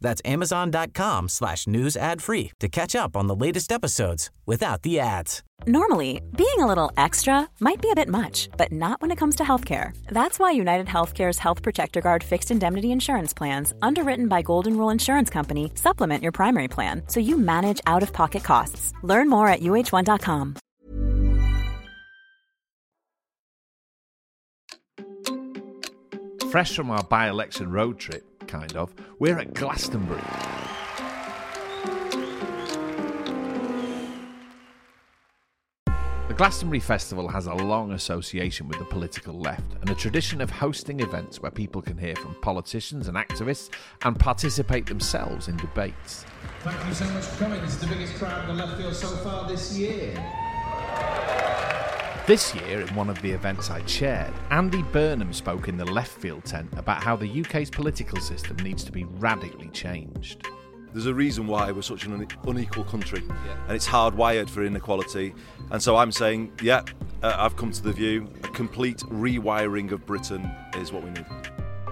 That's amazon.com slash news ad free to catch up on the latest episodes without the ads. Normally, being a little extra might be a bit much, but not when it comes to healthcare. That's why United Healthcare's Health Protector Guard fixed indemnity insurance plans, underwritten by Golden Rule Insurance Company, supplement your primary plan so you manage out of pocket costs. Learn more at uh1.com. Fresh from our by election road trip, kind of, we're at Glastonbury. The Glastonbury Festival has a long association with the political left and a tradition of hosting events where people can hear from politicians and activists and participate themselves in debates. Thank you so much for coming. This is the biggest crowd in the left field so far this year. This year, in one of the events I chaired, Andy Burnham spoke in the left field tent about how the UK's political system needs to be radically changed. There's a reason why we're such an unequal country, and it's hardwired for inequality. And so I'm saying, yeah, uh, I've come to the view a complete rewiring of Britain is what we need.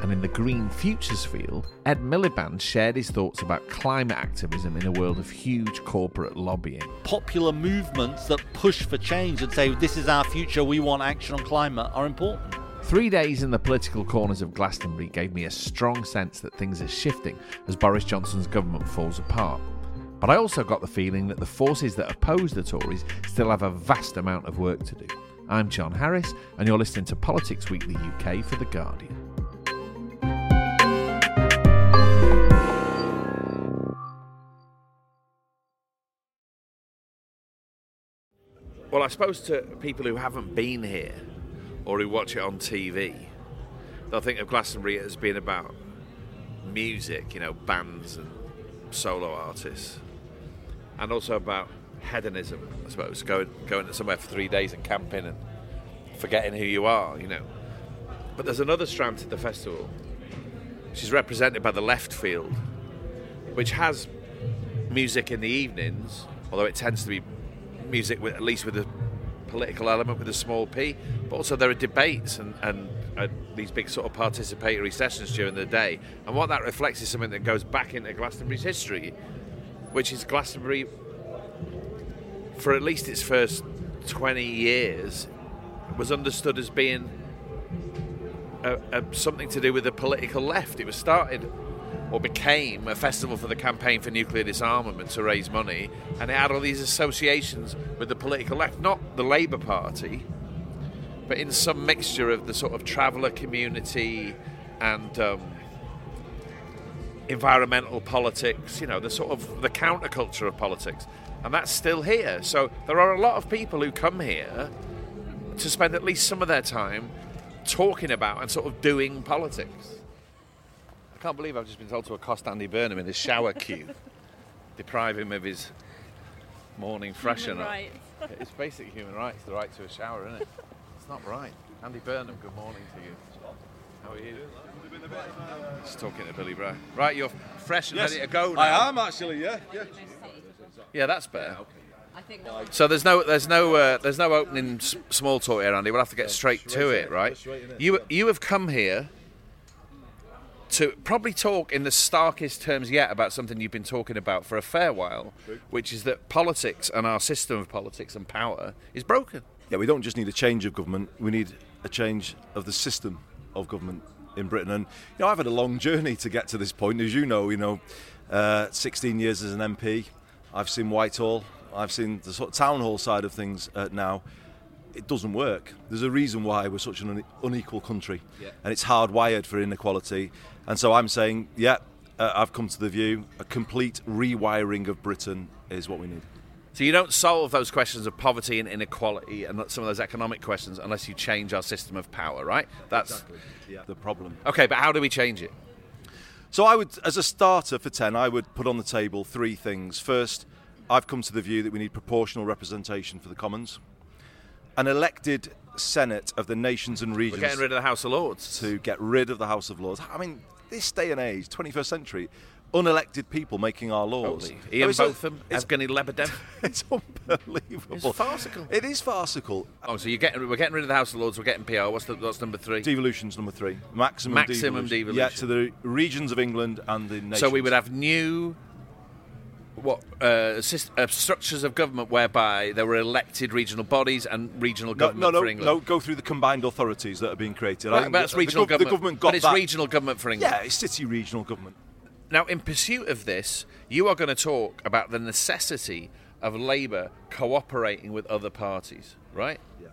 And in the Green Futures field, Ed Miliband shared his thoughts about climate activism in a world of huge corporate lobbying. popular movements that push for change and say this is our future, we want action on climate are important. Three days in the political corners of Glastonbury gave me a strong sense that things are shifting as Boris Johnson's government falls apart. But I also got the feeling that the forces that oppose the Tories still have a vast amount of work to do. I'm John Harris, and you're listening to Politics Weekly UK for The Guardian. Well, I suppose to people who haven't been here or who watch it on TV, they'll think of Glastonbury as being about music, you know, bands and solo artists, and also about hedonism, I suppose, going going somewhere for three days and camping and forgetting who you are, you know. But there's another strand to the festival, which is represented by the left field, which has music in the evenings, although it tends to be music with, at least with a political element with a small p. But also there are debates and, and these big sort of participatory sessions during the day. And what that reflects is something that goes back into Glastonbury's history, which is Glastonbury, for at least its first 20 years, was understood as being a, a, something to do with the political left. It was started or became a festival for the campaign for nuclear disarmament to raise money, and it had all these associations with the political left, not the Labour Party, but in some mixture of the sort of traveller community and um, environmental politics, you know, the sort of the counterculture of politics. And that's still here. So there are a lot of people who come here to spend at least some of their time talking about and sort of doing politics. I can't believe I've just been told to accost Andy Burnham in his shower queue, deprive him of his morning freshener. rights. It's basic human rights, the right to a shower, isn't it? It's not right. Andy Burnham, good morning to you. How are you? Just talking to Billy Brown. Right, you're fresh and ready to go now. I am actually, yeah. yeah. Yeah, that's better. So there's no there's no uh, there's no opening s- small talk here, Andy. We'll have to get straight to it, right? You you have come here to probably talk in the starkest terms yet about something you've been talking about for a fair while, which is that politics and our system of politics and power is broken. Yeah, we don't just need a change of government, we need a change of the system of government in Britain. And, you know, I've had a long journey to get to this point. As you know, you know, uh, 16 years as an MP, I've seen Whitehall, I've seen the sort of town hall side of things uh, now. It doesn't work. There's a reason why we're such an unequal country, and it's hardwired for inequality. And so I'm saying, yeah, uh, I've come to the view a complete rewiring of Britain is what we need. So you don't solve those questions of poverty and inequality and some of those economic questions unless you change our system of power, right? That's Yeah. The problem. okay. But how do we change it? So I would, as a starter for 10, I would put on the table three things. First, I've come to the view that we need proportional representation for the Commons. An elected Senate of the nations and We're regions getting rid of the House of Lords. to get rid of the House of Lords. I mean, this day and age, 21st century, unelected people making our laws. Totally. Oh, Ian so Botham, it's, Evgeny Lebedev. it's unbelievable. It's farcical. It is farcical. Oh, so you're getting we're getting rid of the House of Lords. We're getting PR. What's the, what's number three? Devolution's number three. Maximum, Maximum devolution. devolution. Yeah, to the regions of England and the nations. So we would have new what uh, uh, structures of government whereby there were elected regional bodies and regional No, government no, no, for England. no. Go through the combined authorities that are being created. I Right, that's the- regional the, government. The government got but it's that. regional government for England. Yeah, it's city regional government. Now, in pursuit of this, you are going to talk about the necessity of Labour cooperating with other parties, right? Yeah.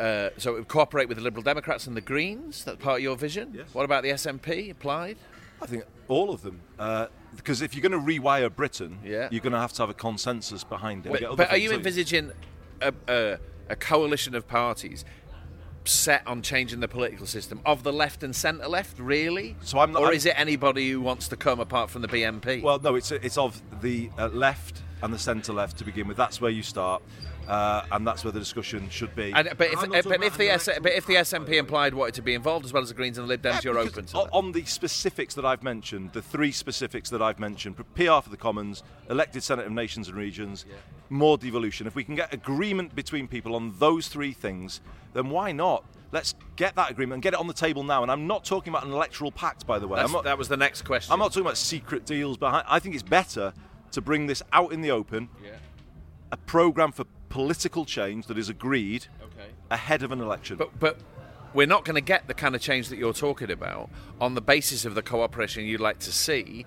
Uh, so it would cooperate with the Liberal Democrats and the Greens. That's part of your vision. Yes. What about the SNP and Plaid? I think all of them. Uh, because if you're going to rewire Britain, Yeah. you're going to have to have a consensus behind it. Wait, but are you envisaging a, a, a coalition of parties set on changing the political system of the left and centre left, really? So I'm not- or I'm- is it anybody who wants to come apart from the BNP? Well, no, it's it's of the uh, left and the centre left to begin with. That's where you start, uh, and that's where the discussion should be. And, but if, I'm but if the an S, but if the SNP and Plaid wanted to be involved as well as the Greens and the Lib Dems, Yeah, you're open to o- that. On the specifics that I've mentioned, the three specifics that I've mentioned PR for the Commons, elected Senate of Nations and Regions, more devolution. If we can get agreement between people on those three things, then why not? Let's get that agreement and get it on the table now. And I'm not talking about an electoral pact, by the way. Not, that was the next question. I'm not talking about secret deals behind. I think it's better to bring this out in the open, Yeah. a program for political change that is agreed Okay. ahead of an election. But but we're not going to get the kind of change that you're talking about on the basis of the cooperation you'd like to see,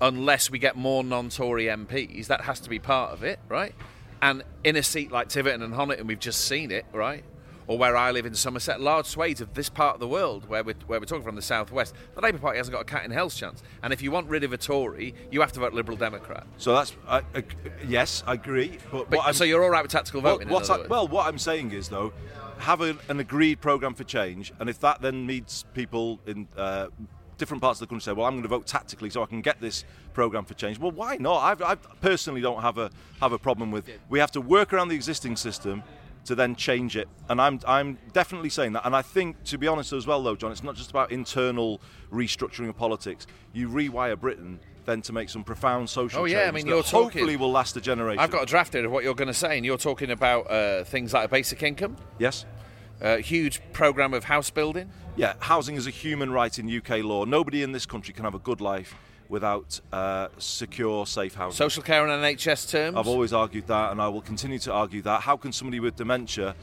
unless we get more non-Tory MPs. That has to be part of it, right? And in a seat like Tiverton and Honiton, we've just seen it, right? Or where I live in Somerset, large swathes of this part of the world, where we're, where we're talking from the southwest, the Labour Party hasn't got a cat in hell's chance. And if you want rid of a Tory, you have to vote Liberal Democrat. so that's I, I, yes, I agree. But, But, so you're all right with tactical voting? in what I, well, what I'm saying is though, have a, an agreed program for change, and if that then means people in uh, different parts of the country say, "Well, I'm going to vote tactically so I can get this program for change," well, why not? I, I personally don't have a have a problem with. We have to work around the existing system to then change it, and I'm I'm definitely saying that. And I think, to be honest as well, though, John, it's not just about internal restructuring of politics. You rewire Britain. Then to make some profound social Oh, yeah, I mean, you're talking- hopefully will last a generation. I've got a draft here of what you're going to say, and you're talking about uh, things like a basic income, yes. a huge program of house building. Yeah, housing is a human right in UK law. Nobody in this country can have a good life without uh, secure, safe housing. Social care and NHS terms. I've always argued that, and I will continue to argue that. How can somebody with dementia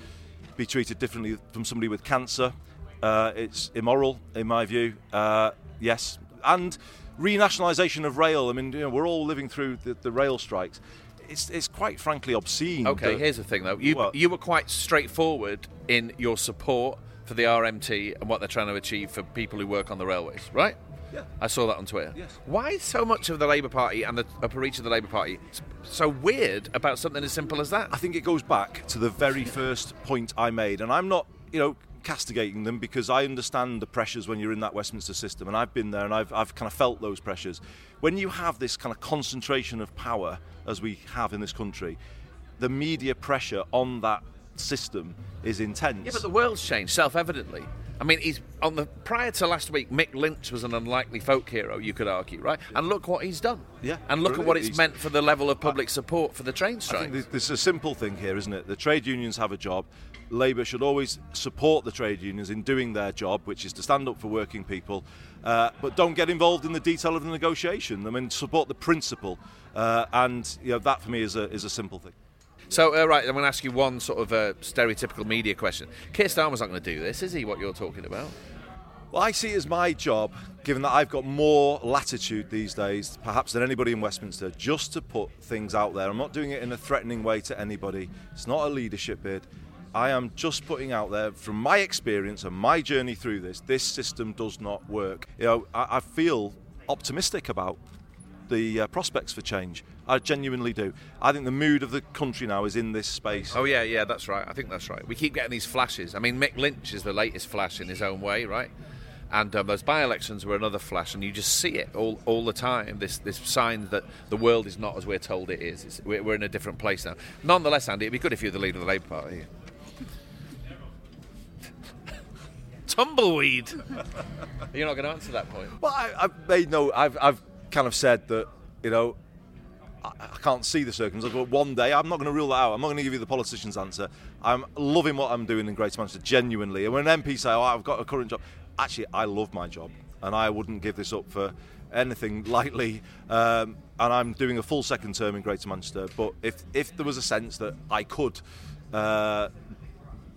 be treated differently from somebody with cancer? Uh, it's immoral, in my view. Uh, yes, and renationalisation of rail. I mean, you know, we're all living through the, the rail strikes. It's, it's quite frankly obscene. okay, that- here's the thing though. You you were quite straightforward in your support for the RMT and what they're trying to achieve for people who work on the railways, right? Yeah. I saw that on Twitter. Yes. Why is so much of the Labour Party and the upper reach of the Labour Party so weird about something as simple as that? I think it goes back to the very first point I made, and I'm not, you know, castigating them because I understand the pressures when you're in that Westminster system, and I've been there and I've, I've kind of felt those pressures. When you have this kind of concentration of power, as we have in this country, the media pressure on that system is intense. Yeah, but the world's changed self-evidently. I mean, he's on the prior to last week. Mick Lynch was an unlikely folk hero, you could argue, right? And look what he's done. Yeah, And look at what it's He's- meant for the level of public support for the train I think strike. there's- there's a simple thing here, isn't it? The trade unions have a job. Labour should always support the trade unions in doing their job, which is to stand up for working people, uh, but don't get involved in the detail of the negotiation. I mean, support the principle, uh, and you know that for me is a is a simple thing. So, uh, right, I'm going to ask you one sort of uh, stereotypical media question. Keir Starmer's not going to do this, is he? What you're talking about? Well, I see it as my job, given that I've got more latitude these days, perhaps than anybody in Westminster, just to put things out there. I'm not doing it in a threatening way to anybody. It's not a leadership bid. I am just putting out there, from my experience and my journey through this, this system does not work. You know, I, I feel optimistic about the uh, prospects for change. I genuinely do. I think the mood of the country now is in this space. Oh yeah, yeah, that's right. I think that's right. We keep getting these flashes. I mean, Mick Lynch is the latest flash in his own way, right? And um, those by-elections were another flash, and you just see it all, all the time. This this sign that the world is not as we're told it is. It's, we're, we're in a different place now. Nonetheless, Andy, it'd be good if you're the leader of the Labour Party. Tumbleweed. You're not going to answer that point. Well, I, I've made no. I've, I've kind of said that, you know, I, can't see the circumstances, but one day I'm not going to rule that out. I'm not going to give you the politician's answer. I'm loving what I'm doing in Greater Manchester, genuinely. And when an MP say, "Oh, I've got a current job," actually, I love my job, and I wouldn't give this up for anything lightly. Um, and I'm doing a full second term in Greater Manchester. But if if there was a sense that I could. Uh,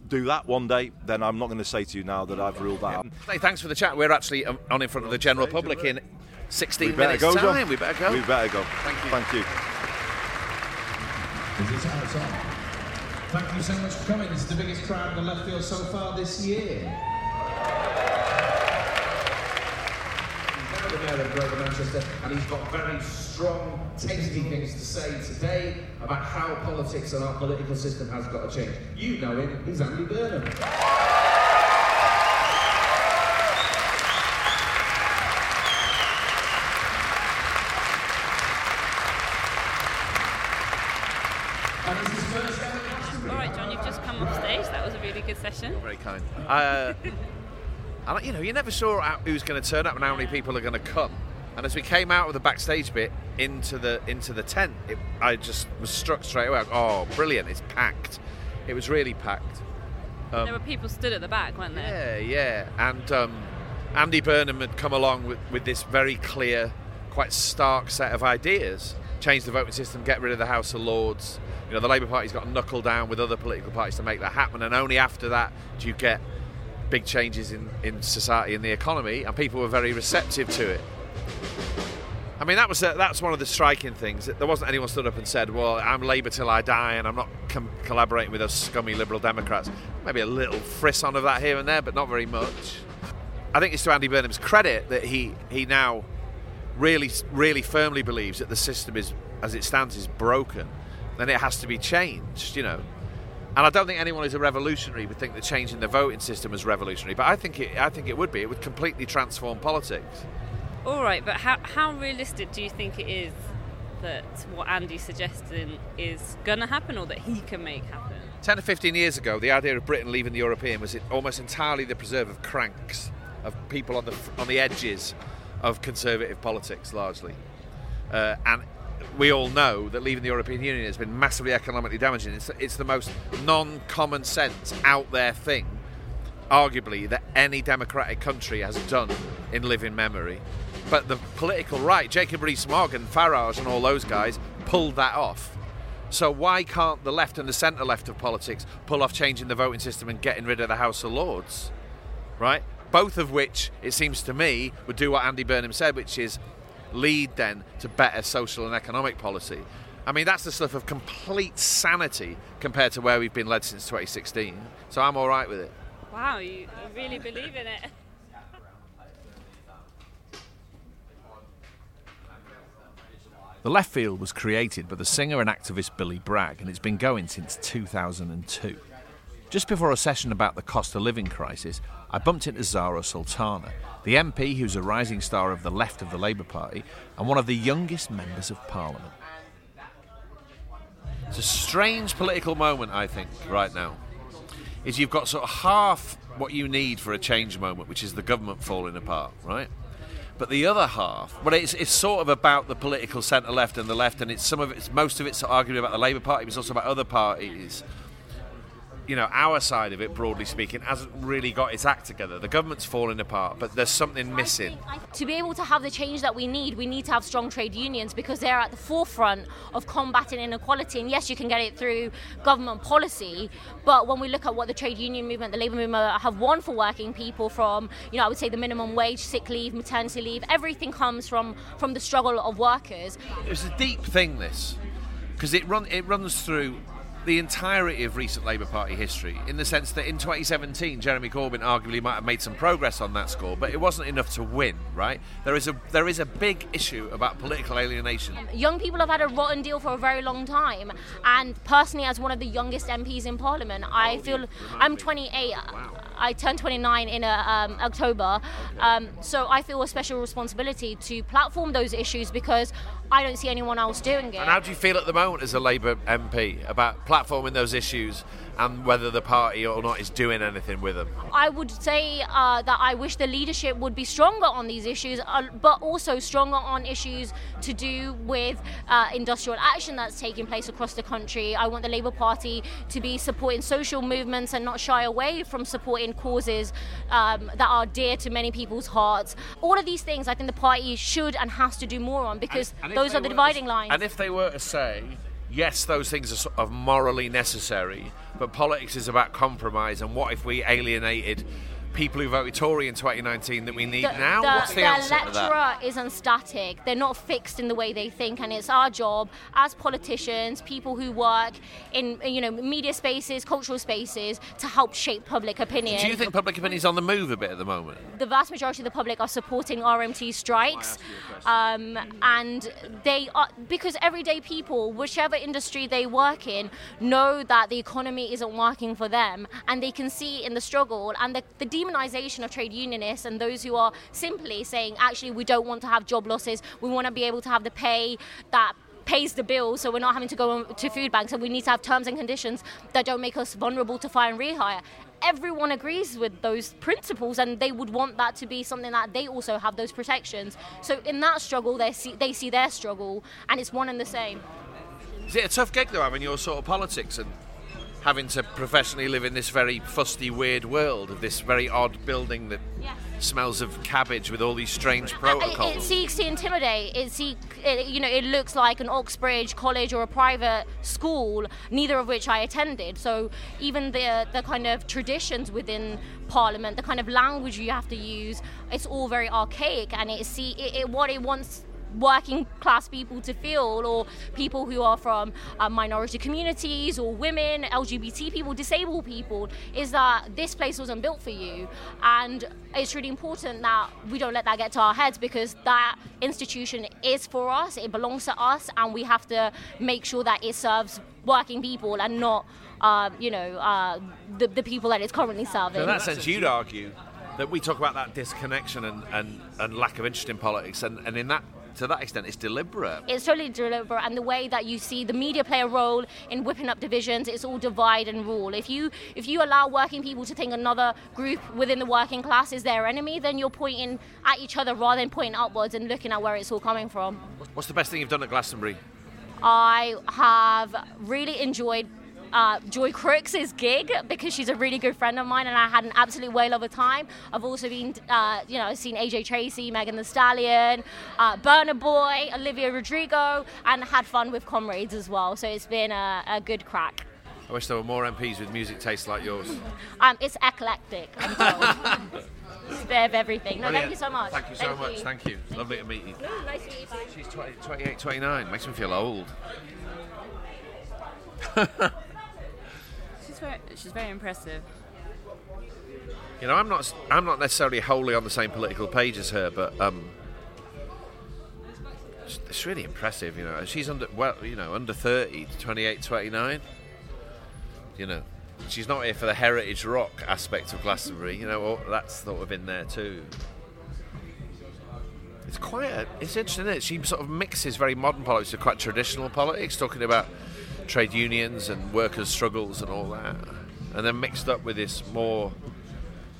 do that one day, then I'm not going to say to you now that I've ruled that out. Hey, thanks for the chat. We're actually um, on in front of the general public in 16 minutes go, time. John. We better go. We better go. Thank you. Thank you. This is how it's. Thank you so much for coming. This is the biggest crowd in the left field so far this year. He's now the mayor of Greater Manchester, and he's got very strong, tasty things to say today about how politics and our political system has got to change. You know him, he's Andy Burnham. And this is his first ever Glastonbury. All right, John, you've just come off stage. That was a really good session. Very kind. Uh, and, you know, you're never saw how- who's going to turn up and how many people are going to come. And as we came out of the backstage bit into the into the tent, it, I just was struck straight away. Oh, brilliant! It's packed. It was really packed. Um, There were people stood at the back, weren't there? Yeah, yeah. And um, Andy Burnham had come along with, with this very clear, quite stark set of ideas. Change the voting system, get rid of the House of Lords. You know, the Labour Party's got to knuckle down with other political parties to make that happen, and only after that do you get big changes in, in society and the economy, and people were very receptive to it. I mean, that was a, that's one of the striking things. There wasn't anyone stood up and said, "Well, I'm Labour till I die, and I'm not com- collaborating with those scummy Liberal Democrats." Maybe a little frisson of that here and there, but not very much. I think it's to Andy Burnham's credit that he he now really really firmly believes that the system is, as it stands, is broken, and it has to be changed. You know. And I don't think anyone who's a revolutionary would think that changing the voting system is revolutionary, but I think it, I think it would be. It would completely transform politics. All right, but how, how realistic do you think it is that what Andy's suggesting is going to happen or that he can make happen? 10 or 15 years ago, the idea of Britain leaving the European was almost entirely the preserve of cranks, of people on the on the edges of conservative politics, largely. Uh, and we all know that leaving the European Union has been massively economically damaging. It's, it's the most non-common sense, out there thing, arguably, that any democratic country has done in living memory. But the political right, Jacob Rees-Mogg and Farage and all those guys, pulled that off. So why can't the left and the centre left of politics pull off changing the voting system and getting rid of the House of Lords? Right? Both of which, it seems to me, would do what Andy Burnham said, which is lead then to better social and economic policy. I mean, that's the stuff of complete sanity compared to where we've been led since 2016. So I'm all right with it. Wow, you really believe in it. The Left Field was created by the singer and activist Billy Bragg, and it's been going since 2002. Just before a session about the cost of living crisis, I bumped into Zara Sultana, the MP who's a rising star of the left of the Labour Party and one of the youngest members of Parliament. It's a strange political moment, I think, right now. Is you've got sort of half what you need for a change moment, which is the government falling apart, right? But the other half, well, it's, it's sort of about the political centre left and the left, and it's some of it's most of it's arguing about the Labour Party, but it's also about other parties. You know, our side of it, broadly speaking, hasn't really got its act together. The government's falling apart, but there's something missing. To be able to have the change that we need, we need to have strong trade unions because they're at the forefront of combating inequality. And yes, you can get it through government policy, but when we look at what the trade union movement, the labour movement have won for working people from, you know, I would say the minimum wage, sick leave, maternity leave, everything comes from, from the struggle of workers. It's a deep thing, this, because it run it runs through the entirety of recent Labour Party history, in the sense that in 2017, Jeremy Corbyn arguably might have made some progress on that score, but it wasn't enough to win. Right? There is a there is a big issue about political alienation. Young people have had a rotten deal for a very long time, and personally, as one of the youngest MPs in Parliament, I feel I'm 28. I turned 29 in uh, um, October, um, so I feel a special responsibility to platform those issues because I don't see anyone else doing it. And how do you feel at the moment as a Labour MP about platforming those issues and whether the party or not is doing anything with them? I would say uh, that I wish the leadership would be stronger on these issues, uh, but also stronger on issues to do with uh, industrial action that's taking place across the country. I want the Labour Party to be supporting social movements and not shy away from supporting causes um, that are dear to many people's hearts. All of these things I think the party should and has to do more on because And if those are the dividing lines. And if they were to say, yes, those things are sort of morally necessary, but politics is about compromise, and what if we alienated people who voted Tory in 2019 that we need the, now? the, What's the, the answer to that? lecturer isn't static. They're not fixed in the way they think, and it's our job as politicians, people who work in you know media spaces, cultural spaces, to help shape public opinion. Do you think public opinion is on the move a bit at the moment? the vast majority of the public are supporting RMT strikes, um, and they are because everyday people, whichever industry they work in, know that the economy isn't working for them, and they can see in the struggle and the, the demonization of trade unionists and those who are simply saying, actually, we don't want to have job losses, we want to be able to have the pay that pays the bill so we're not having to go to food banks and we need to have terms and conditions that don't make us vulnerable to fire and rehire. Everyone agrees with those principles and they would want that to be something that they also have those protections. So in that struggle they see they see their struggle and it's one and the same. Is it a tough gig though, having your sort of politics and having to professionally live in this very fusty, weird world of this very odd building that smells of cabbage with all these strange uh, uh, It, it seeks to intimidate. It seek, it, you know, it looks like an Oxbridge college or a private school, neither of which I attended. So even the the kind of traditions within Parliament, the kind of language you have to use, it's all very archaic, and it see it, it what it wants working class people to feel or people who are from uh, minority communities or women lgbt people disabled people is that this place wasn't built for you. And it's really important that we don't let that get to our heads because that institution is for us it belongs to us and we have to make sure that it serves working people and not uh, you know uh, the, the people that it's currently serving. So in that sense, you'd argue that we talk about that disconnection and, and, and lack of interest in politics, and, and in that to that extent, it's deliberate. It's totally deliberate, and the way that you see the media play a role in whipping up divisions, it's all divide and rule. If you if you allow working people to think another group within the working class is their enemy, then you're pointing at each other rather than pointing upwards and looking at where it's all coming from. What's the best thing you've done at Glastonbury? I have really enjoyed uh, Joy Crookes' gig because she's a really good friend of mine and I had an absolute whale of a time. I've also been, uh, you know, seen AJ Tracey, Megan Thee Stallion, uh, Burna Boy, Olivia Rodrigo, and had fun with comrades as well. So it's been a, a good crack. I wish there were more MPs with music tastes like yours. Um, it's eclectic. I'm told. it's bit of everything. No, thank you so much. Thank you so much. Thank you. Lovely to meet you. Ooh, nice to meet you. Bye. She's 20, 28, 29. Makes me feel old. She's very, she's very impressive. You know, I'm not. I'm not necessarily wholly on the same political page as her, but um, it's, really impressive. You know, she's under well, you know, under 30, 28, 29. You know, she's not here for the heritage rock aspect of Glastonbury. You know, that's sort of in there too. It's quite. A, it's interesting. It? She sort of mixes very modern politics with quite traditional politics, talking about trade unions and workers' struggles and all that, and then mixed up with this more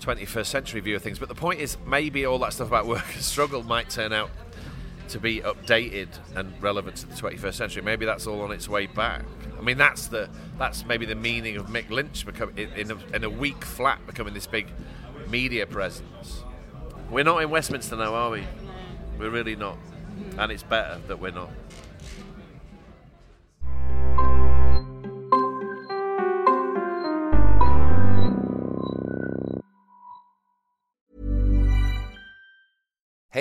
21st century view of things. But the point is, maybe all that stuff about workers' struggle might turn out to be updated and relevant to the 21st century. Maybe that's all on its way back. I mean, that's the that's maybe the meaning of Mick Lynch becoming in, a, in a weak flat becoming this big media presence. We're not in Westminster now, are we? We're really not, and it's better that we're not.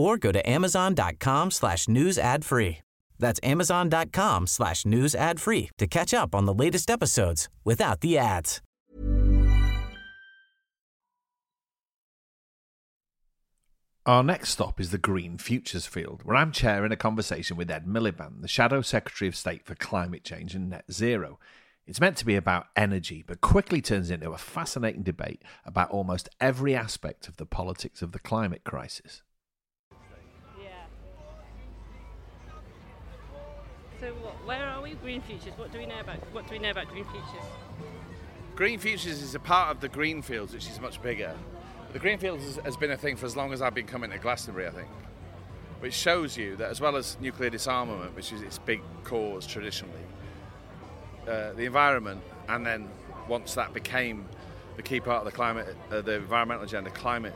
or go to amazon.com slash news ad free. That's amazon.com slash news ad free to catch up on the latest episodes without the ads. Our next stop is the Green Futures Field, where I'm chairing a conversation with Ed Miliband, the Shadow Secretary of State for Climate Change and Net Zero. It's meant to be about energy, but quickly turns into a fascinating debate about almost every aspect of the politics of the climate crisis. So what, where are we? Green Futures. What do we know about what do we know about Green Futures? Green Futures is a part of the Greenfields, which is much bigger. The Greenfields has, has been a thing for as long as I've been coming to Glastonbury, I think. Which shows you that, as well as nuclear disarmament, which is its big cause traditionally, uh, the environment, and then once that became the key part of the climate, uh, the environmental agenda, climate,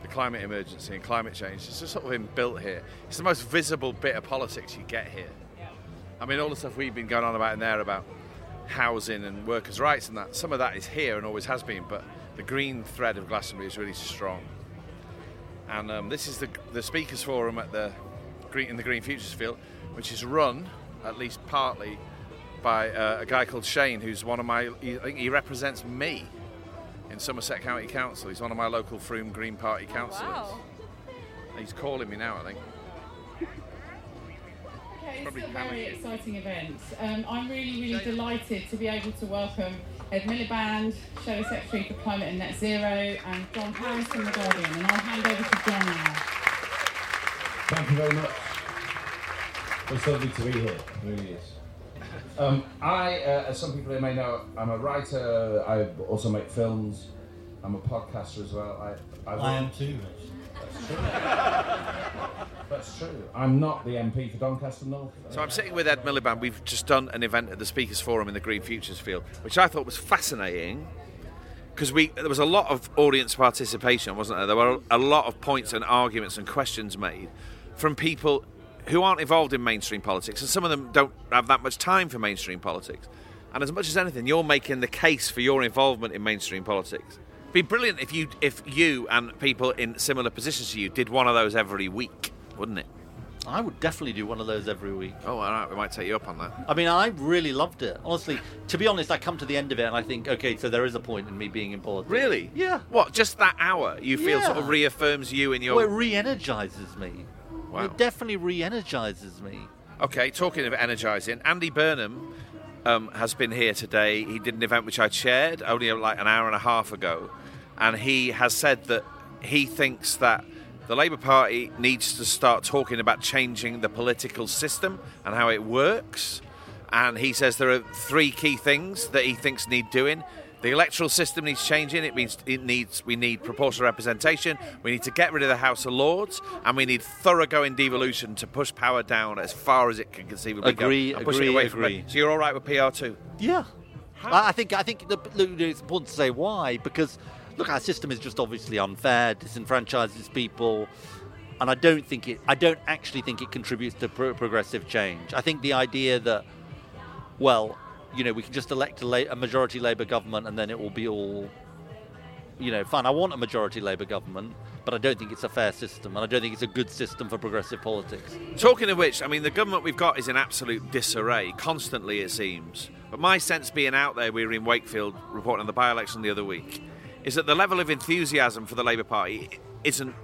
the climate emergency and climate change, it's just sort of been built here. It's the most visible bit of politics you get here. I mean, all the stuff we've been going on about in there about housing and workers' rights and that, some of that is here and always has been, but the green thread of Glastonbury is really strong. And um, this is the, the speakers forum at the green, in the Green Futures Field, which is run, at least partly, by uh, a guy called Shane, who's one of my, I think he represents me in Somerset County Council. He's one of my local Frome Green Party councillors. Wow. He's calling me now, I think. Okay, Probably it's a very panicking. exciting event. Um, I'm really, really delighted to be able to welcome Ed Miliband, Shadow Secretary for Climate and Net Zero, and John Harris from The Guardian. And I'll hand over to John now. Thank you very much. It's lovely to be here. It really is. Um, I, uh, as some people here may know, I'm a writer. I also make films. I'm a podcaster as well. I, I've- I am too, That's true. That's true. I'm not the MP for Doncaster North. So I'm sitting with Ed Miliband. We've just done an event at the Speakers Forum in the Green Futures Field, which I thought was fascinating because we there was a lot of audience participation, wasn't there? There were a lot of points and arguments and questions made from people who aren't involved in mainstream politics, and some of them don't have that much time for mainstream politics. And as much as anything, you're making the case for your involvement in mainstream politics. It'd be brilliant if you if you and people in similar positions to you did one of those every week, wouldn't it? I would definitely do one of those every week. Oh, all right, we might take you up on that. I mean, I really loved it. Honestly, to be honest, I come to the end of it and I think, okay, so there is a point in me being in politics. Really? Yeah. What? Just that hour? You feel sort of reaffirms you in your. Well, it re-energizes me. Wow. It definitely re-energizes me. Okay, talking of energising, Andy Burnham um, has been here today. He did an event which I chaired only like an hour and a half ago, and he has said that he thinks that the Labour Party needs to start talking about changing the political system and how it works. And he says there are three key things that he thinks need doing. The electoral system needs changing. It means it needs we need proportional representation. We need to get rid of the House of Lords, and we need thoroughgoing devolution to push power down as far as it can conceivably Agree, go. agree, away from agree. So you're all right with PR two? Yeah. I I think I think the, it's important to say why because look, our system is just obviously unfair, disenfranchises people, and I don't think it. I don't actually think it contributes to pro- progressive change. I think the idea that, well, you know, we can just elect a, la- a majority Labour government and then it will be all, you know, fine. I want a majority Labour government, but I don't think it's a fair system, and I don't think it's a good system for progressive politics. Talking of which, I mean, the government we've got is in absolute disarray, constantly it seems. But my sense being out there, we were in Wakefield reporting on the by election the other week, is that the level of enthusiasm for the Labour Party isn't.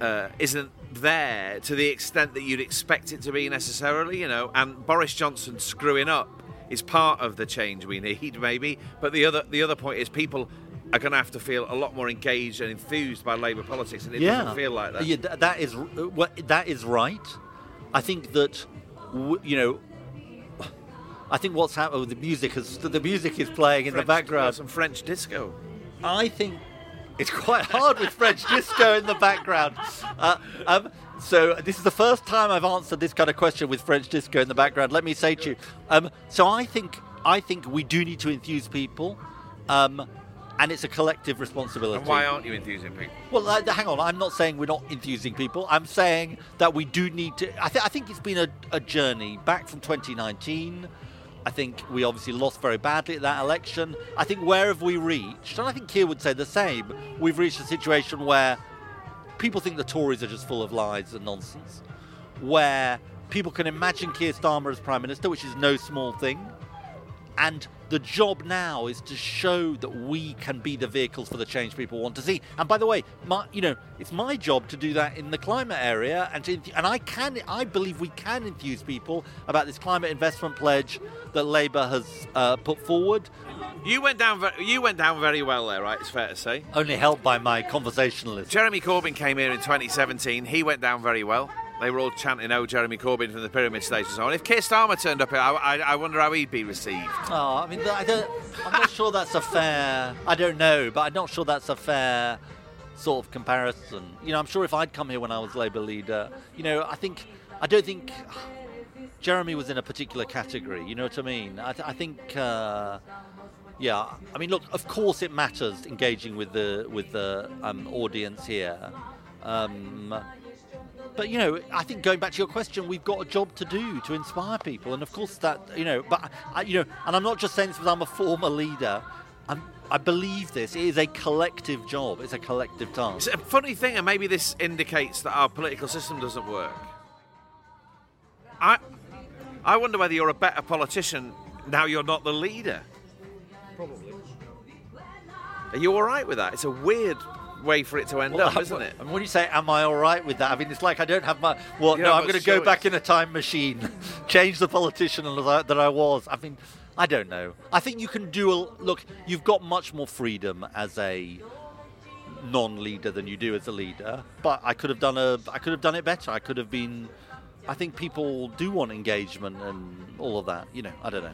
Uh, isn't there to the extent that you'd expect it to be necessarily, you know, and Boris Johnson screwing up is part of the change we need, maybe. But the other the other point is people are going to have to feel a lot more engaged and enthused by Labour politics, and it doesn't feel like that. Yeah, that is what that is right. I think that you know. I think what's happened. With the music is the music is playing in the French- background. Some French disco. I think It's quite hard with French disco in the background. Uh, um, so this is the first time I've answered this kind of question with French disco in the background. Let me say to you. Um, so I think I think we do need to enthuse people, um, and it's a collective responsibility. And why aren't you enthusing people? Well, uh, hang on. I'm not saying we're not enthusing people. I'm saying that we do need to. I, th- I think it's been a, a journey back from 2019. I think we obviously lost very badly at that election. I think where have we reached? And I think Keir would say the same. We've reached a situation where people think the Tories are just full of lies and nonsense. Where people can imagine Keir Starmer as Prime Minister, which is no small thing. And the job now is to show that we can be the vehicles for the change people want to see. And by the way, my, you know, it's my job to do that in the climate area, and to, and I can, I believe we can enthuse people about this climate investment pledge that Labour has uh, put forward. You went down. You went down very well there, right? It's fair to say. Only helped by my conversationalist. Jeremy Corbyn came here in 2017. He went down very well. They were all chanting, "Oh, Jeremy Corbyn from the pyramid stage so on." If Keir Starmer turned up here, I, I, I wonder how he'd be received. Oh, I mean, I don't. I'm not sure that's a fair. I don't know, but I'm not sure that's a fair sort of comparison. You know, I'm sure if I'd come here when I was Labour leader, you know, I think I don't think Jeremy was in a particular category. You know what I mean? I, th- I think. Uh, yeah, I mean, look. Of course, it matters engaging with the with the um, audience here. Um, but you know, I think going back to your question, we've got a job to do to inspire people, and of course that you know. But I, you know, and I'm not just saying this because I'm a former leader. I'm, I believe this. It is a collective job. It's a collective task. It's a funny thing, and maybe this indicates that our political system doesn't work. I, I wonder whether you're a better politician now you're not the leader. Probably. Are you all right with that? It's a weird way for it to end Well, up, I- isn't it? And when you say, "Am I all right with that?" I mean, it's like I don't have my. Well, Yeah, no, I'm going to go back in a time machine, change the politician that that I was. I mean, I don't know. I think you can do a look. You've got much more freedom as a non-leader than you do as a leader. But I could have done a. I could have done it better. I could have been. I think people do want engagement and all of that. You know, I don't know.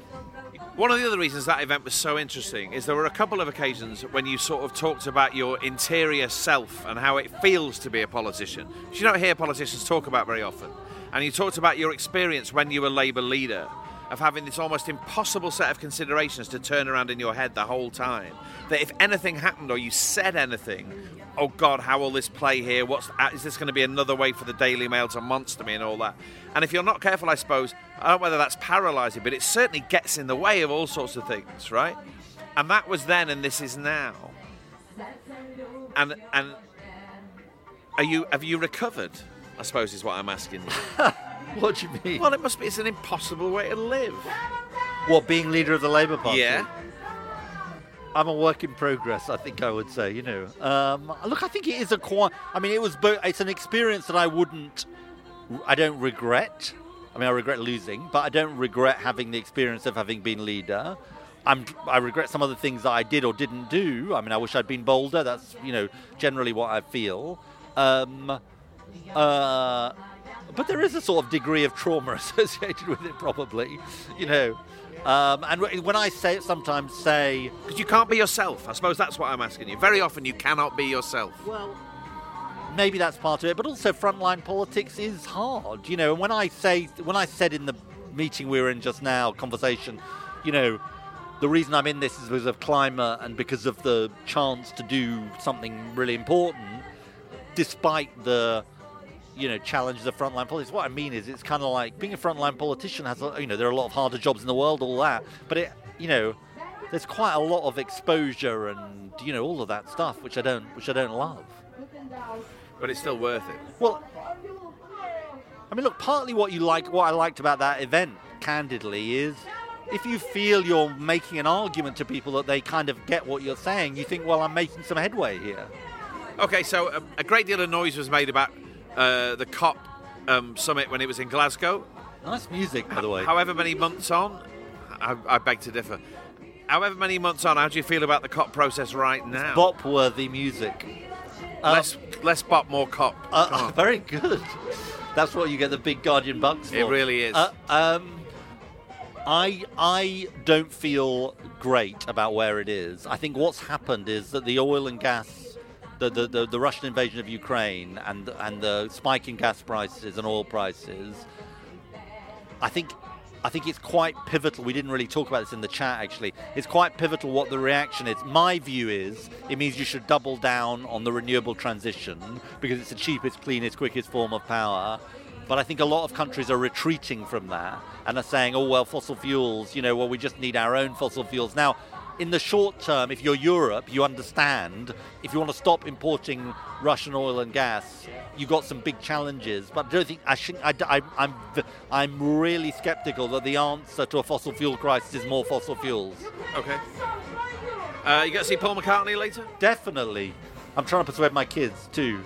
One of the other reasons that event was so interesting is there were a couple of occasions when you sort of talked about your interior self and how it feels to be a politician, which you don't hear politicians talk about very often. And you talked about your experience when you were Labour leader of having this almost impossible set of considerations to turn around in your head the whole time. That if anything happened or you said anything, oh God, how will this play here? What's uh, is this going to be another way for the Daily Mail to monster me and all that? And if you're not careful, I suppose, I don't know whether that's paralysing, but it certainly gets in the way of all sorts of things, right? And that was then, and this is now. And and are you have you recovered? I suppose is what I'm asking you. what do you mean? Well, it must be. It's an impossible way to live. What being leader of the Labour Party? Yeah. I'm a work in progress. I think I would say. You know, um, look, I think it is a quite. I mean, it was. Bo- it's an experience that I wouldn't. I don't regret. I mean, I regret losing, but I don't regret having the experience of having been leader. I'm, I regret some of the things that I did or didn't do. I mean, I wish I'd been bolder. That's you know generally what I feel. Um, uh, but there is a sort of degree of trauma associated with it, probably. You know, um, and when I say sometimes say Because you can't be yourself. I suppose that's what I'm asking you. Very often you cannot be yourself. Well, maybe that's part of it, but also frontline politics is hard. You know, and when I say when I said in the meeting we were in just now, conversation, you know, the reason I'm in this is because of climate and because of the chance to do something really important, despite the you know challenges of frontline politics. What I mean is, it's kind of like being a frontline politician has, you know, there are a lot of harder jobs in the world, all that, but it, you know, there's quite a lot of exposure and you know all of that stuff, which I don't, which I don't love. But it's still worth it. Well, I mean, look, partly what you like, what I liked about that event, candidly, is if you feel you're making an argument to people that they kind of get what you're saying, you think, well, I'm making some headway here. Okay, so um, a great deal of noise was made about uh, the COP um, summit when it was in Glasgow. Nice music, by the way. However many months on, I, I beg to differ. However many months on, how do you feel about the COP process right now? Bop-worthy music. less, less bop, more COP. Uh, on. very good. That's what you get the big Guardian bucks for. It really is. Uh, um, I I don't feel great about where it is. I think what's happened is that the oil and gas the, the, the, the Russian invasion of Ukraine and and the spike in gas prices and oil prices, I think I think it's quite pivotal. We didn't really talk about this in the chat actually. It's quite pivotal what the reaction is. My view is it means you should double down on the renewable transition because it's the cheapest, cleanest, quickest form of power. But I think a lot of countries are retreating from that and are saying, oh, well, fossil fuels, you know, well, we just need our own fossil fuels. Now, in the short term, if you're Europe, you understand if you want to stop importing Russian oil and gas, you've got some big challenges. But I don't think I should, I, I, I'm I'm really skeptical that the answer to a fossil fuel crisis is more fossil fuels. Okay. Uh, you going to see Paul McCartney later? Definitely. I'm trying to persuade my kids too.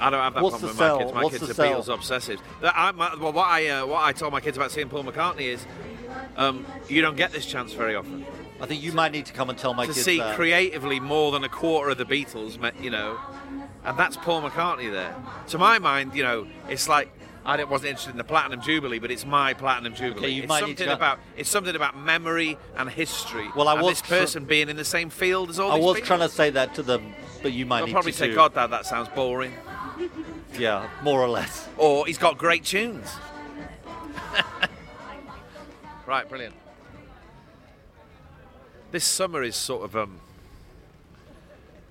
I don't have that What's problem with my sell? kids. My What's kids are Beatles obsessive. I, my, well, what I uh, what I told my kids about seeing Paul McCartney is, um, you don't get this chance very often. I think you might need to come and tell my to kids see that. creatively more than a quarter of the Beatles, met, you know, and that's Paul McCartney there. To my mind, you know, it's like I wasn't interested in the Platinum Jubilee, but it's my Platinum Jubilee. Okay, you it's something about it's something about memory and history. Well, I and was this tr- person being in the same field as all I was people. trying to say that to them, but you might They'll probably say. "God, Dad, that sounds boring." Yeah, more or less. Or he's got great tunes. Right, brilliant. This summer is sort of um,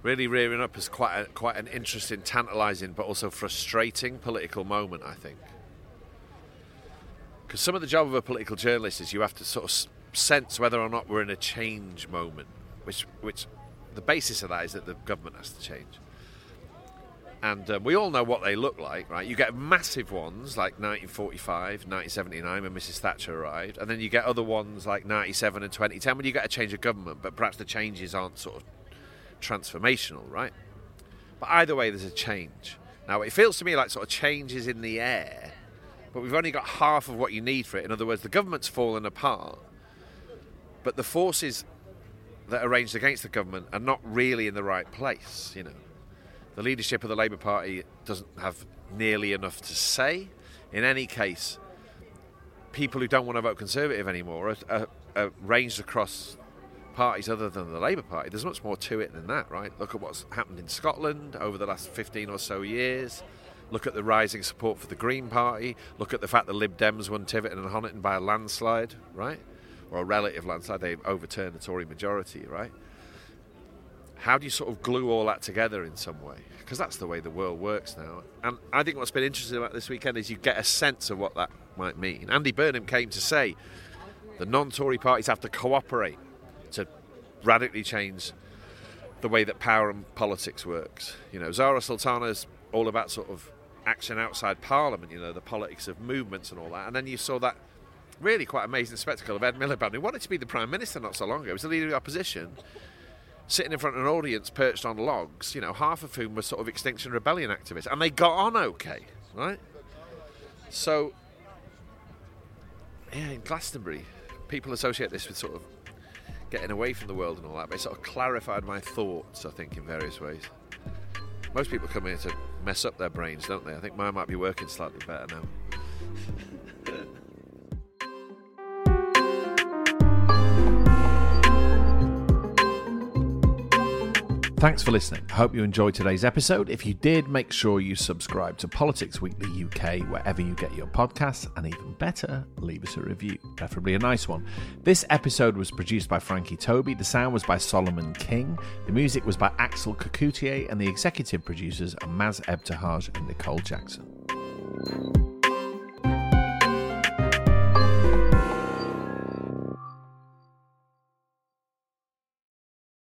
really rearing up as quite a, quite an interesting, tantalising, but also frustrating political moment. I think because some of the job of a political journalist is you have to sort of sense whether or not we're in a change moment, which which the basis of that is that the government has to change. And uh, we all know what they look like, right? You get massive ones like 1945, 1979 when Mrs. Thatcher arrived, and then you get other ones like 97 and 2010 when you get a change of government, but perhaps the changes aren't sort of transformational, right? But either way, there's a change. Now, it feels to me like sort of changes in the air, but we've only got half of what you need for it. In other words, the government's fallen apart, but the forces that are ranged against the government are not really in the right place, you know the leadership of the Labour Party doesn't have nearly enough to say. In any case, people who don't want to vote Conservative anymore are, are, are ranged across parties other than the Labour Party. There's much more to it than that, right? Look at what's happened in Scotland over the last 15 or so years. Look at the rising support for the Green Party. Look at the fact that Lib Dems won Tiverton and Honiton by a landslide, right? Or a relative landslide. They overturned the Tory majority, right? How do you sort of glue all that together in some way? Because that's the way the world works now. And I think what's been interesting about this weekend is you get a sense of what that might mean. Andy Burnham came to say the non Tory parties have to cooperate to radically change the way that power and politics works. You know, Zarah Sultana's all about sort of action outside Parliament, you know, the politics of movements and all that. And then you saw that really quite amazing spectacle of Ed Miliband, who wanted to be the Prime Minister not so long ago. He was the leader of the opposition sitting in front of an audience perched on logs, you know, half of whom were sort of Extinction Rebellion activists, and they got on okay, right? So, yeah, in Glastonbury, people associate this with sort of getting away from the world and all that, but it sort of clarified my thoughts, I think, in various ways. Most people come here to mess up their brains, don't they? I think mine might be working slightly better now. Thanks for listening. I hope you enjoyed today's episode. If you did, make sure you subscribe to Politics Weekly UK wherever you get your podcasts, and even better, leave us a review, preferably a nice one. This episode was produced by Frankie Tobi, the sound was by Solomon King, the music was by Axel Kacoutié, and the executive producers are Maz Ebtehaj and Nicole Jackson.